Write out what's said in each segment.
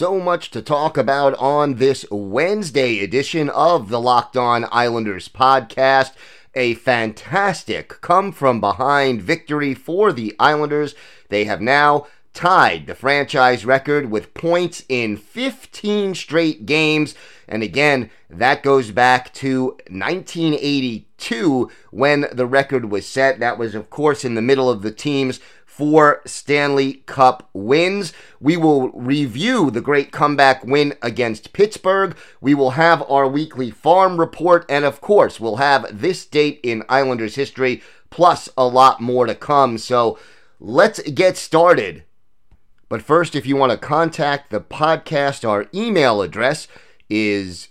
So much to talk about on this Wednesday edition of the Locked On Islanders podcast. A fantastic come from behind victory for the Islanders. They have now tied the franchise record with points in 15 straight games. And again, that goes back to 1982 when the record was set. That was, of course, in the middle of the team's four Stanley Cup wins. We will review the great comeback win against Pittsburgh. We will have our weekly farm report, and of course, we'll have this date in Islanders history, plus a lot more to come. So let's get started. But first, if you want to contact the podcast, our email address is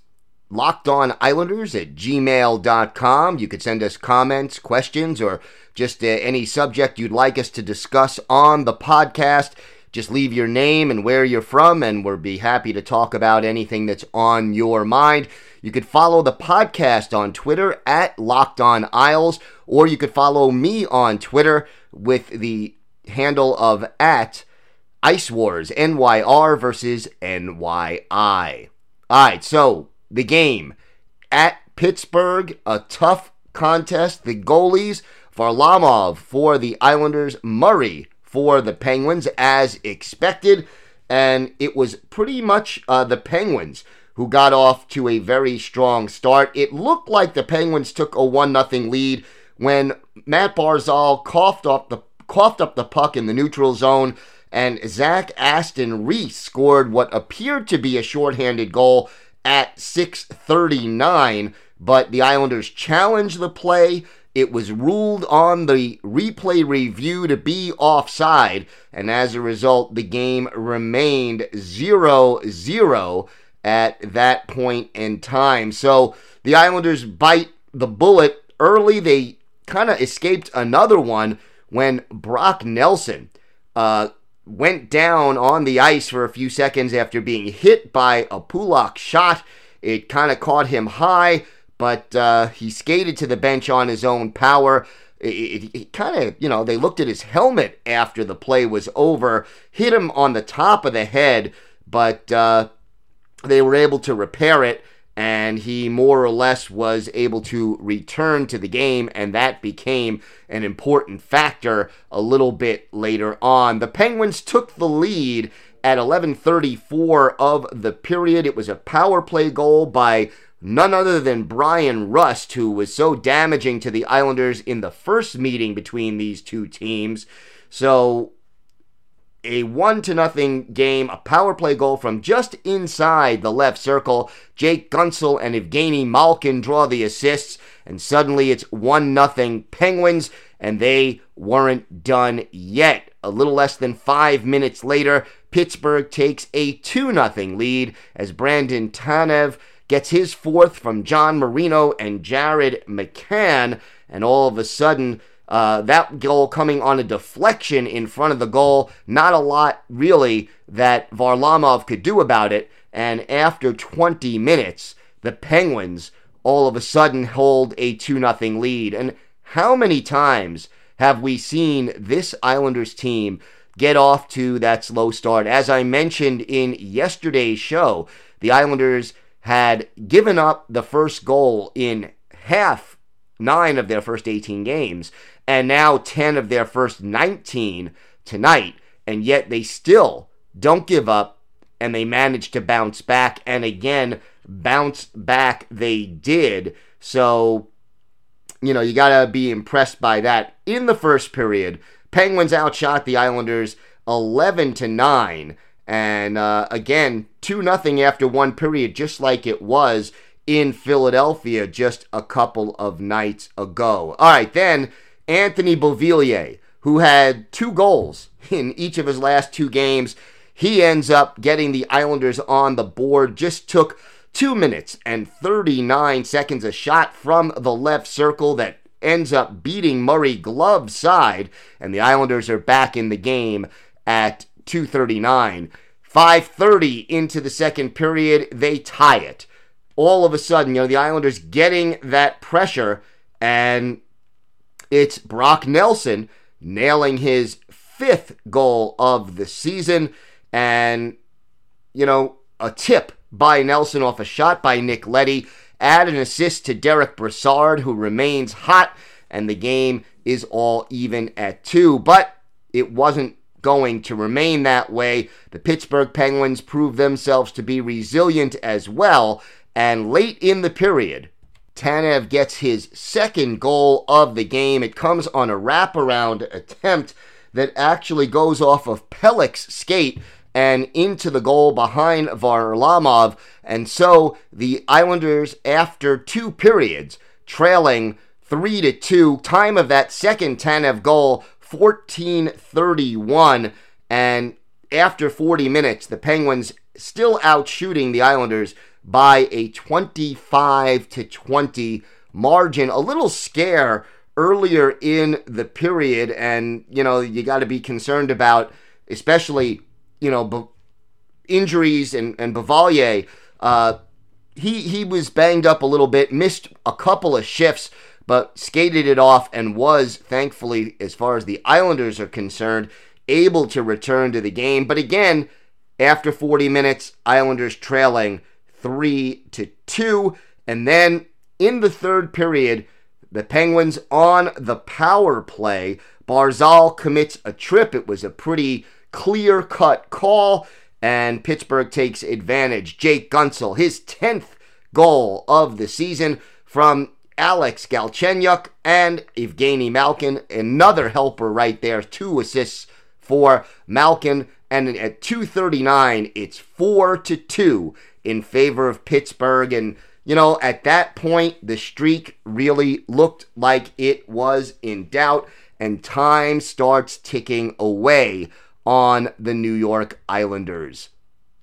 lockedonislanders at gmail.com. You could send us comments, questions, or just uh, any subject you'd like us to discuss on the podcast. Just leave your name and where you're from, and we'll be happy to talk about anything that's on your mind. You could follow the podcast on Twitter at Locked On Isles, or you could follow me on Twitter with the handle of at Ice Wars NYR versus NYI. All right, so the game at Pittsburgh, a tough contest. The goalies Varlamov for the Islanders, Murray for the Penguins, as expected. And it was pretty much uh, the Penguins who got off to a very strong start. It looked like the Penguins took a 1 0 lead when Matt Barzal coughed up the coughed up the puck in the neutral zone and Zach Aston Reese scored what appeared to be a shorthanded goal at 6:39, but the Islanders challenged the play it was ruled on the replay review to be offside, and as a result, the game remained 0 0 at that point in time. So the Islanders bite the bullet early. They kind of escaped another one when Brock Nelson uh, went down on the ice for a few seconds after being hit by a Pulock shot. It kind of caught him high but uh, he skated to the bench on his own power. It, it, it kind of, you know, they looked at his helmet after the play was over, hit him on the top of the head, but uh, they were able to repair it, and he more or less was able to return to the game, and that became an important factor a little bit later on. The Penguins took the lead at 11:34 of the period. It was a power play goal by none other than Bryan Rust, who was so damaging to the Islanders in the first meeting between these two teams. So a one to nothing game, a power play goal from just inside the left circle. Jake Guentzel and Evgeny Malkin draw the assists, and suddenly it's one nothing Penguins, and they weren't done yet. A little less than five minutes later, Pittsburgh takes a two nothing lead as Brandon Tanev gets his fourth from John Marino and Jared McCann, and all of a sudden, uh, that goal coming on a deflection in front of the goal. Not a lot, really, that Varlamov could do about it. And after 20 minutes, the Penguins all of a sudden hold a 2 0 lead. And how many times have we seen this Islanders team get off to that slow start? As I mentioned in yesterday's show, the Islanders had given up the first goal in half nine of their first 18 games, and now 10 of their first 19 tonight, and yet they still don't give up and they managed to bounce back. And again, bounce back they did. So, you know, you got to be impressed by that. In the first period, Penguins outshot the Islanders 11 to 9. And uh, again, 2 nothing after one period, just like it was in Philadelphia just a couple of nights ago. All right, then Anthony Beauvillier, who had two goals in each of his last two games, he ends up getting the Islanders on the board. Just took two minutes and 39 seconds. A shot from the left circle that ends up beating Murray glove side, and the Islanders are back in the game at 239. 5:30 into the second period, they tie it. All of a sudden, you know, the Islanders getting that pressure, and it's Brock Nelson nailing his fifth goal of the season. And, you know, a tip by Nelson off a shot by Nick Leddy. Add an assist to Derek Brassard, who remains hot, and the game is all even at two. But it wasn't going to remain that way. The Pittsburgh Penguins proved themselves to be resilient as well. And late in the period, Tanev gets his second goal of the game. It comes on a wraparound attempt that actually goes off of Pelech's skate and into the goal behind Varlamov. And so the Islanders, after two periods, trailing 3 to 2, time of that second Tanev goal, 14:31 and after 40 minutes the Penguins still out shooting the Islanders by a 25 to 20 margin a little scare earlier in the period and you know you got to be concerned about especially you know, injuries and, and Beauvillier, uh, he, he was banged up a little bit, missed a couple of shifts, but skated it off and was, thankfully, as far as the Islanders are concerned, able to return to the game. But again, after 40 minutes, Islanders trailing 3 to 2. And then in the third period, the Penguins on the power play. Barzal commits a trip. It was a pretty clear cut call, and Pittsburgh takes advantage. Jake Guentzel, his 10th goal of the season from Alex Galchenyuk and Evgeny Malkin, another helper right there. Two assists for Malkin, and at 239, it's four to two in favor of Pittsburgh. And you know, at that point, the streak really looked like it was in doubt, and time starts ticking away on the New York Islanders.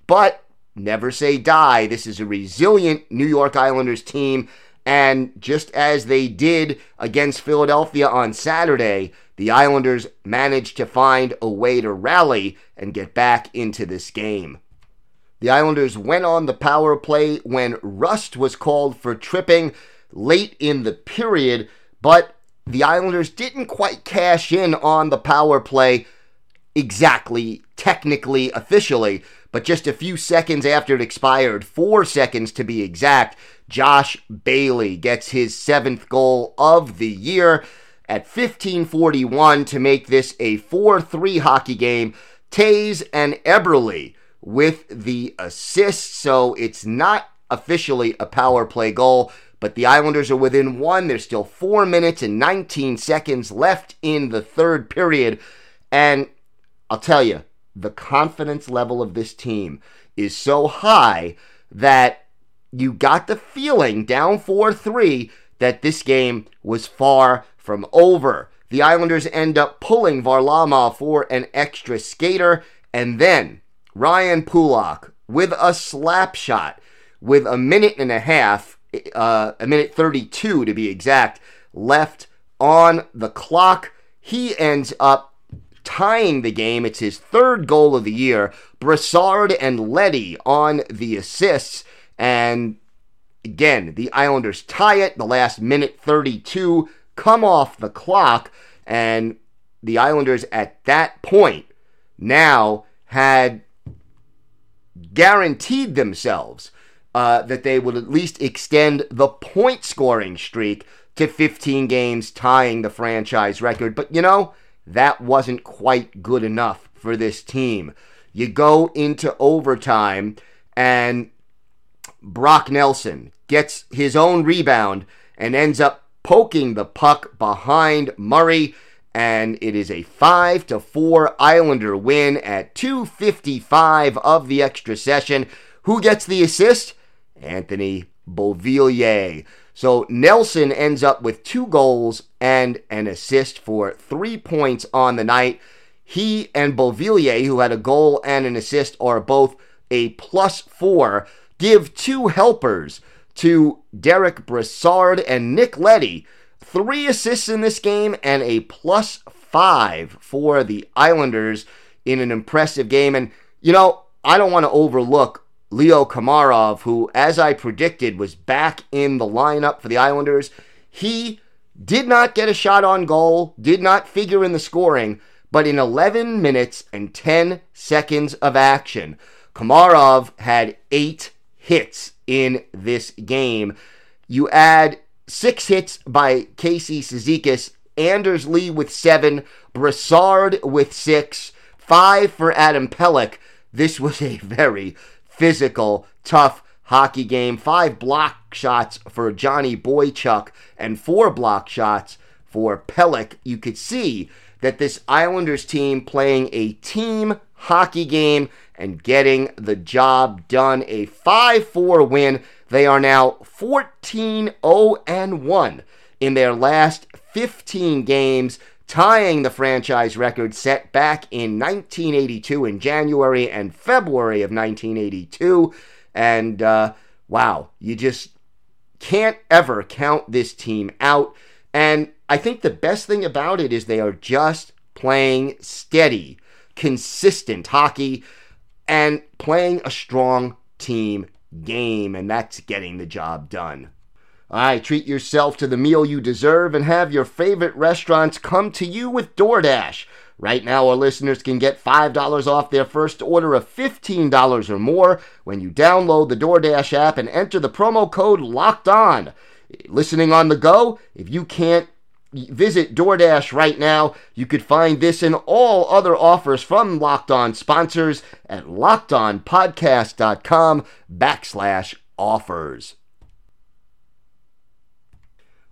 But never say die. This is a resilient New York Islanders team. And just as they did against Philadelphia on Saturday, the Islanders managed to find a way to rally and get back into this game. The Islanders went on the power play when Rust was called for tripping late in the period, but the Islanders didn't quite cash in on the power play exactly, technically, officially, but just a few seconds after it expired, four seconds to be exact, Josh Bailey gets his seventh goal of the year at 1541 to make this a 4 3 hockey game. Toews and Eberle with the assist, so it's not officially a power play goal, but the Islanders are within one. There's still 4 minutes and 19 seconds left in the third period. And I'll tell you, the confidence level of this team is so high that you got the feeling down 4 3 that this game was far from over. The Islanders end up pulling Varlamov for an extra skater, and then Ryan Pulock with a slap shot with a minute and a half, uh, a minute 32 to be exact, left on the clock. He ends up tying the game. It's his third goal of the year. Brassard and Leddy on the assists. And again, the Islanders tie it. The last minute 32 come off the clock. And the Islanders at that point now had guaranteed themselves uh, that they would at least extend the point scoring streak to 15 games, tying the franchise record. But you know, that wasn't quite good enough for this team. You go into overtime, and Brock Nelson gets his own rebound and ends up poking the puck behind Murray and it is a 5 to 4 Islander win at 255 of the extra session. Who gets the assist? Anthony Beauvillier. So Nelson ends up with two goals and an assist for 3 points on the night. He and Beauvillier, who had a goal and an assist, are both a plus 4. Give two helpers to Derek Brassard and Nick Leddy. Three assists in this game and a plus five for the Islanders in an impressive game. And, you know, I don't want to overlook Leo Komarov, who, as I predicted, was back in the lineup for the Islanders. He did not get a shot on goal, did not figure in the scoring, but in 11 minutes and 10 seconds of action, Komarov had eight hits in this game. You add Six hits by Casey Cizikas, Anders Lee with seven, Brassard with six, five for Adam Pelech. This was a very physical, tough hockey game. Five block shots for Johnny Boychuk and four block shots for Pelech. You could see that this Islanders team playing a team hockey game and getting the job done. A 5 4 win they are now 14 0 1 in their last 15 games, tying the franchise record set back in 1982 in January and February of 1982. And uh, wow, you just can't ever count this team out. And I think the best thing about it is they are just playing steady, consistent hockey and playing a strong team game, and that's getting the job done. All right, treat yourself to the meal you deserve and have your favorite restaurants come to you with DoorDash. Right now, our listeners can get $5 off their first order of $15 or more when you download the DoorDash app and enter the promo code LOCKED ON. Listening on the go, if you can't visit DoorDash right now. You could find this and all other offers from Locked On sponsors at lockedonpodcast.com backslash offers.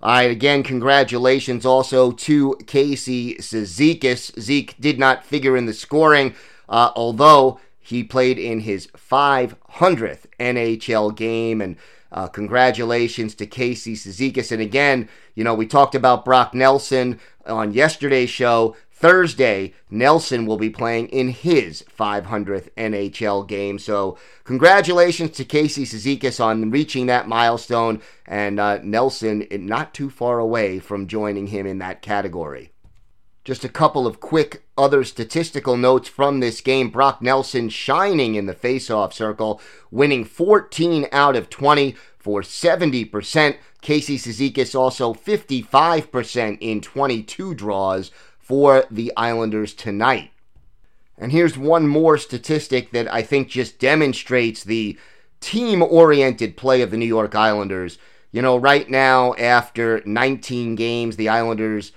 All right, again, congratulations also to Casey Cizikas. Zeke did not figure in the scoring, uh, although he played in his 500th NHL game and uh, congratulations to Casey Cizikas. And again, you know, we talked about Brock Nelson on yesterday's show. Thursday, Nelson will be playing in his 500th NHL game. So, congratulations to Casey Cizikas on reaching that milestone, and uh, Nelson not too far away from joining him in that category. Just a couple of quick other statistical notes from this game. Brock Nelson shining in the faceoff circle, winning 14 out of 20 for 70%. Casey Cizikas also 55% in 22 draws for the Islanders tonight. And here's one more statistic that I think just demonstrates the team oriented play of the New York Islanders. You know, right now, after 19 games, the Islanders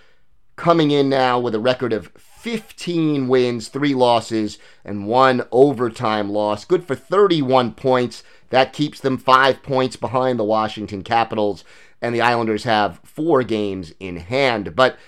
coming in now with a record of 15 wins, 3 losses, and 1 overtime loss. Good for 31 points. That keeps them 5 points behind the Washington Capitals, and the Islanders have 4 games in hand. But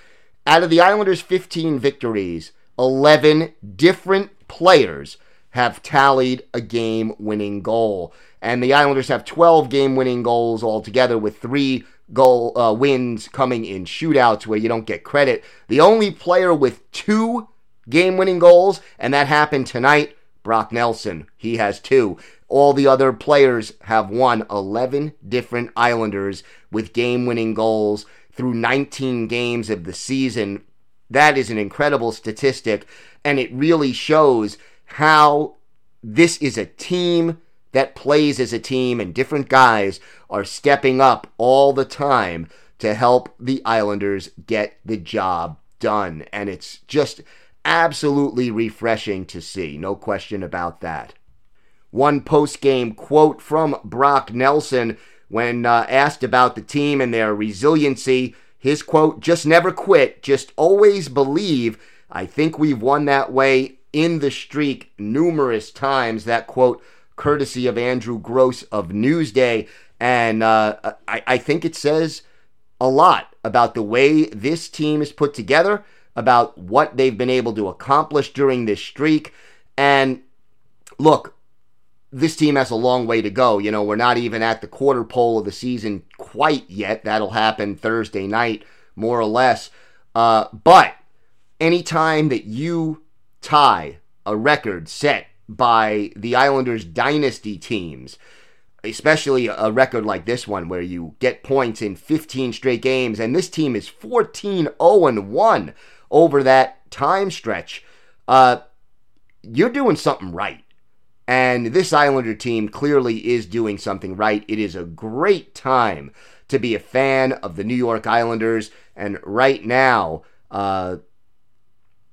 out of the Islanders' 15 victories, 11 different players have tallied a game winning goal. And the Islanders have 12 game winning goals altogether, with three goal uh, wins coming in shootouts where you don't get credit. The only player with two game winning goals, and that happened tonight, Brock Nelson. He has two. All the other players have won 11 different Islanders with game winning goals through 19 games of the season. That is an incredible statistic, and it really shows how this is a team that plays as a team, and different guys are stepping up all the time to help the Islanders get the job done. And it's just absolutely refreshing to see, no question about that. One post game quote from Brock Nelson when uh, asked about the team and their resiliency. His quote, just never quit, just always believe. I think we've won that way in the streak numerous times. That quote, courtesy of Andrew Gross of Newsday. And uh, I, I think it says a lot about the way this team is put together, about what they've been able to accomplish during this streak. And look, this team has a long way to go. You know, we're not even at the quarter pole of the season quite yet. That'll happen Thursday night, more or less. Uh, but anytime that you tie a record set by the Islanders' dynasty teams, especially a record like this one where you get points in 15 straight games, and this team is 14 0 1 over that time stretch, uh, you're doing something right. And this Islander team clearly is doing something right. It is a great time to be a fan of the New York Islanders. And right now, uh,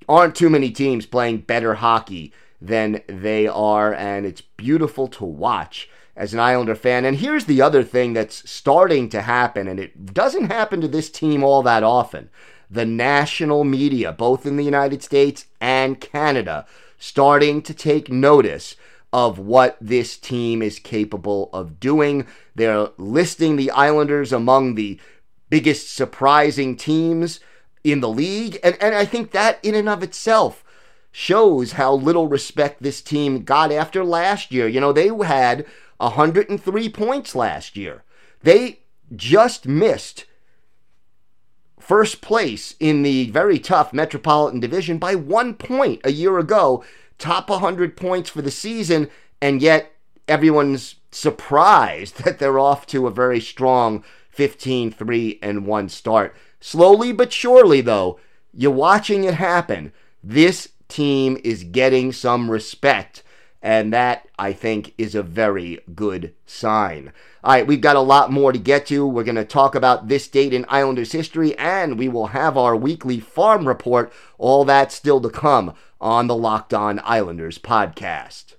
aren't too many teams playing better hockey than they are. And it's beautiful to watch as an Islander fan. And here's the other thing that's starting to happen, and it doesn't happen to this team all that often. The national media, both in the United States and Canada, starting to take notice of what this team is capable of doing. They're listing the Islanders among the biggest surprising teams in the league. And, and I think that in and of itself shows how little respect this team got after last year. You know, they had 103 points last year. They just missed first place in the very tough Metropolitan Division by one point a year ago top 100 points for the season, and yet everyone's surprised that they're off to a very strong 15 3 and 1 start. Slowly but surely, though, you're watching it happen. This team is getting some respect, and that, I think, is a very good sign. All right, we've got a lot more to get to. We're going to talk about this date in Islanders history, and we will have our weekly farm report. All that still to come on the Locked On Islanders podcast.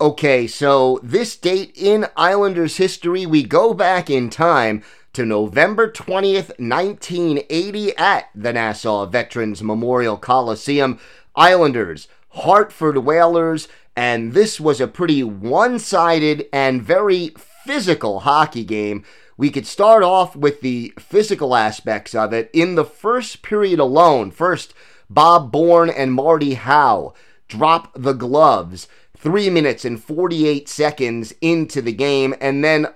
Okay, so this date in Islanders history, we go back in time to November 20th, 1980, at the Nassau Veterans Memorial Coliseum. Islanders, Hartford Whalers, and this was a pretty one sided and very physical hockey game. We could start off with the physical aspects of it. In the first period alone, first Bob Bourne and Marty Howe drop the gloves three minutes and 48 seconds into the game. And then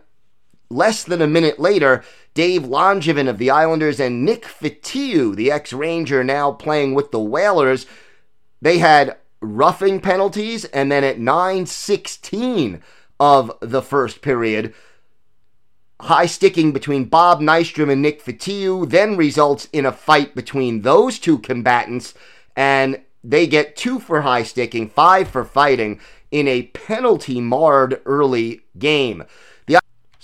less than a minute later, Dave Langevin of the Islanders and Nick Fotiu, the ex Ranger now playing with the Whalers, they had roughing penalties. And then at 9 16 of the first period, high sticking between Bob Nystrom and Nick Fotiu then results in a fight between those two combatants, and they get two for high sticking, five for fighting in a penalty marred early game.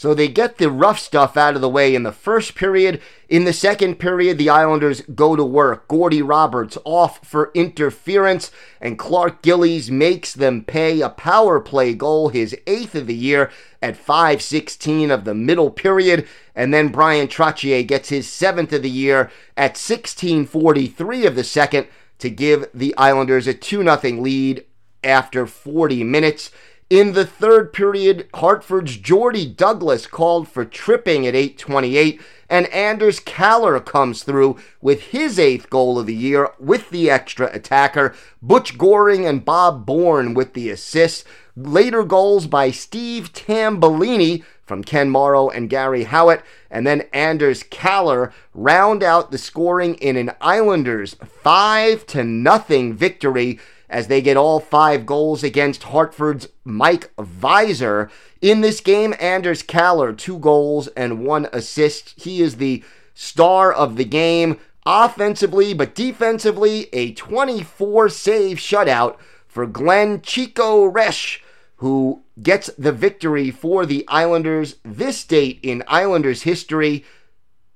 So they get the rough stuff out of the way in the first period. In the second period, the Islanders go to work. Gordie Roberts off for interference, and Clark Gillies makes them pay a power play goal, his eighth of the year, at 5:16 of the middle period. And then Bryan Trottier gets his seventh of the year at 16:43 of the second to give the Islanders a 2 0 lead after 40 minutes. In the third period, Hartford's Jordy Douglas called for tripping at 828, and Anders Kallur comes through with his eighth goal of the year with the extra attacker. Butch Goring and Bob Bourne with the assists. Later goals by Steve Tambellini from Ken Morrow and Gary Howatt, and then Anders Kallur round out the scoring in an Islanders 5 to nothing victory as they get all five goals against Hartford's Mike Veisor. In this game, Anders Kallur, two goals and one assist. He is the star of the game offensively, but defensively, a 24 save shutout for Glenn Chico Resch, who gets the victory for the Islanders this date in Islanders history.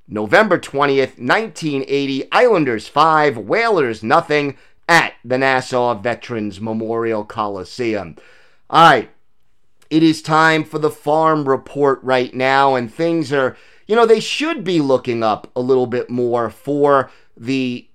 November 20th, 1980, Islanders 5, Whalers nothing at the Nassau Veterans Memorial Coliseum. All right, it is time for the farm report right now, and things are, you know, they should be looking up a little bit more for the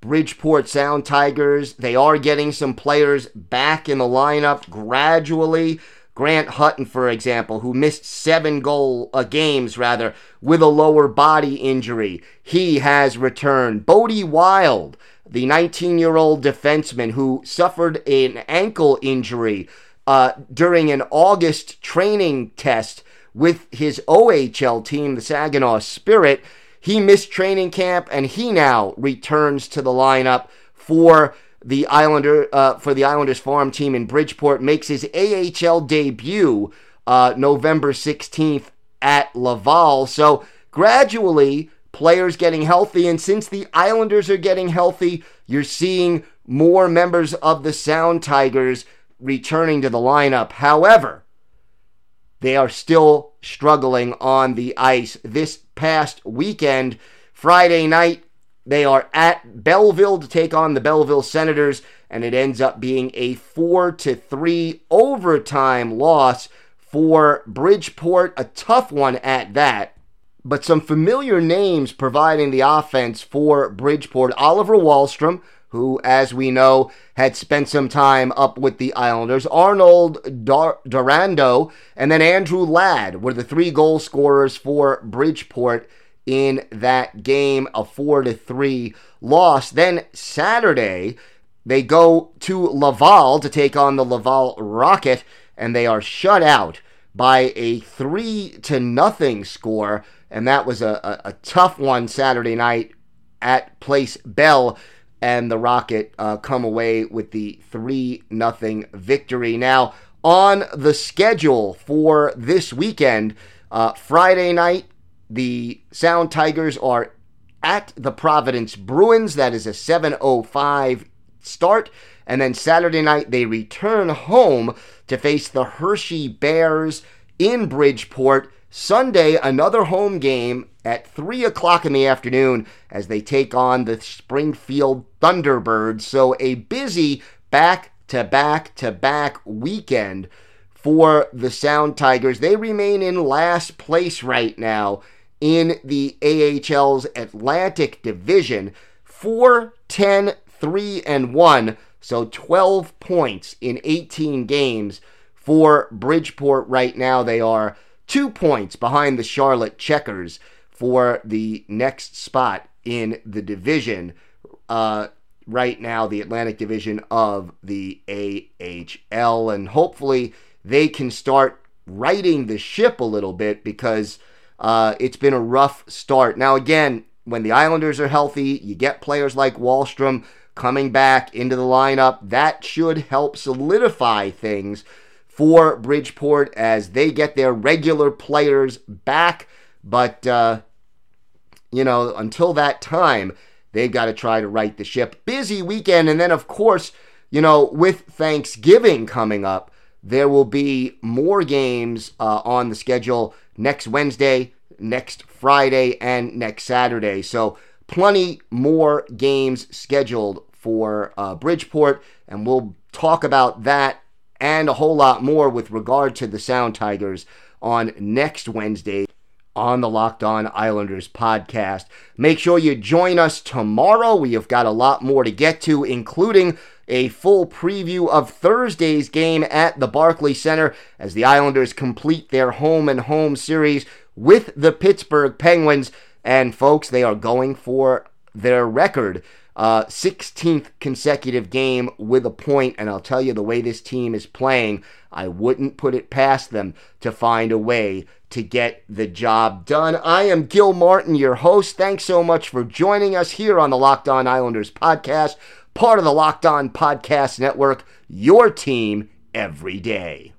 Bridgeport Sound Tigers. They are getting some players back in the lineup gradually. Grant Hutton, for example, who missed seven goal uh, games rather with a lower body injury, he has returned. Bode Wilde, the 19-year-old defenseman who suffered an ankle injury uh, during an August training test with his OHL team, the Saginaw Spirit, he missed training camp and he now returns to the lineup for the Islander uh, for the Islanders farm team in Bridgeport makes his AHL debut uh, November 16th at Laval. So gradually, players getting healthy, and since the Islanders are getting healthy, you're seeing more members of the Sound Tigers returning to the lineup. However, they are still struggling on the ice. This past weekend, Friday night, they are at Belleville to take on the Belleville Senators, and it ends up being a 4 to 3 overtime loss for Bridgeport, a tough one at that. But some familiar names providing the offense for Bridgeport. Oliver Wahlstrom, who, as we know, had spent some time up with the Islanders. Arnold Dar- Durandeau, and then Andrew Ladd were the three goal scorers for Bridgeport in that game, a 4 to 3 loss. Then Saturday, they go to Laval to take on the Laval Rocket, and they are shut out by a 3 to nothing score. And that was a, a, a tough one Saturday night at Place Bell. And the Rocket uh, come away with the 3 nothing victory. Now, on the schedule for this weekend, uh, Friday night, the Sound Tigers are at the Providence Bruins. That is a 7:05 start. And then Saturday night they return home to face the Hershey Bears in Bridgeport. Sunday, another home game at 3 o'clock in the afternoon as they take on the Springfield Thunderbirds. So a busy back to back to back weekend for the Sound Tigers. They remain in last place right now in the AHL's Atlantic Division. 4 10 3 and 1, so 12 points in 18 games for Bridgeport right now. They are 2 points behind the Charlotte Checkers for the next spot in the division. Uh, right now, the Atlantic Division of the AHL, and hopefully they can start righting the ship a little bit because uh, it's been a rough start. Now, again, when the Islanders are healthy, you get players like Wahlstrom coming back into the lineup. That should help solidify things for Bridgeport as they get their regular players back. But, uh, you know, until that time, they've got to try to right the ship. Busy weekend. And then, of course, you know, with Thanksgiving coming up, there will be more games uh, on the schedule next Wednesday, next Friday, and next Saturday. So, plenty more games scheduled for uh, Bridgeport, and we'll talk about that and a whole lot more with regard to the Sound Tigers on next Wednesday on the Locked On Islanders podcast. Make sure you join us tomorrow. We have got a lot more to get to, including a full preview of Thursday's game at the Barclay Center as the Islanders complete their home and home series with the Pittsburgh Penguins. And folks, they are going for their record. Uh, 16th consecutive game with a point, and I'll tell you the way this team is playing, I wouldn't put it past them to find a way to get the job done. I am Gil Martin, your host. Thanks so much for joining us here on the Locked On Islanders podcast, part of the Locked On Podcast Network, your team every day.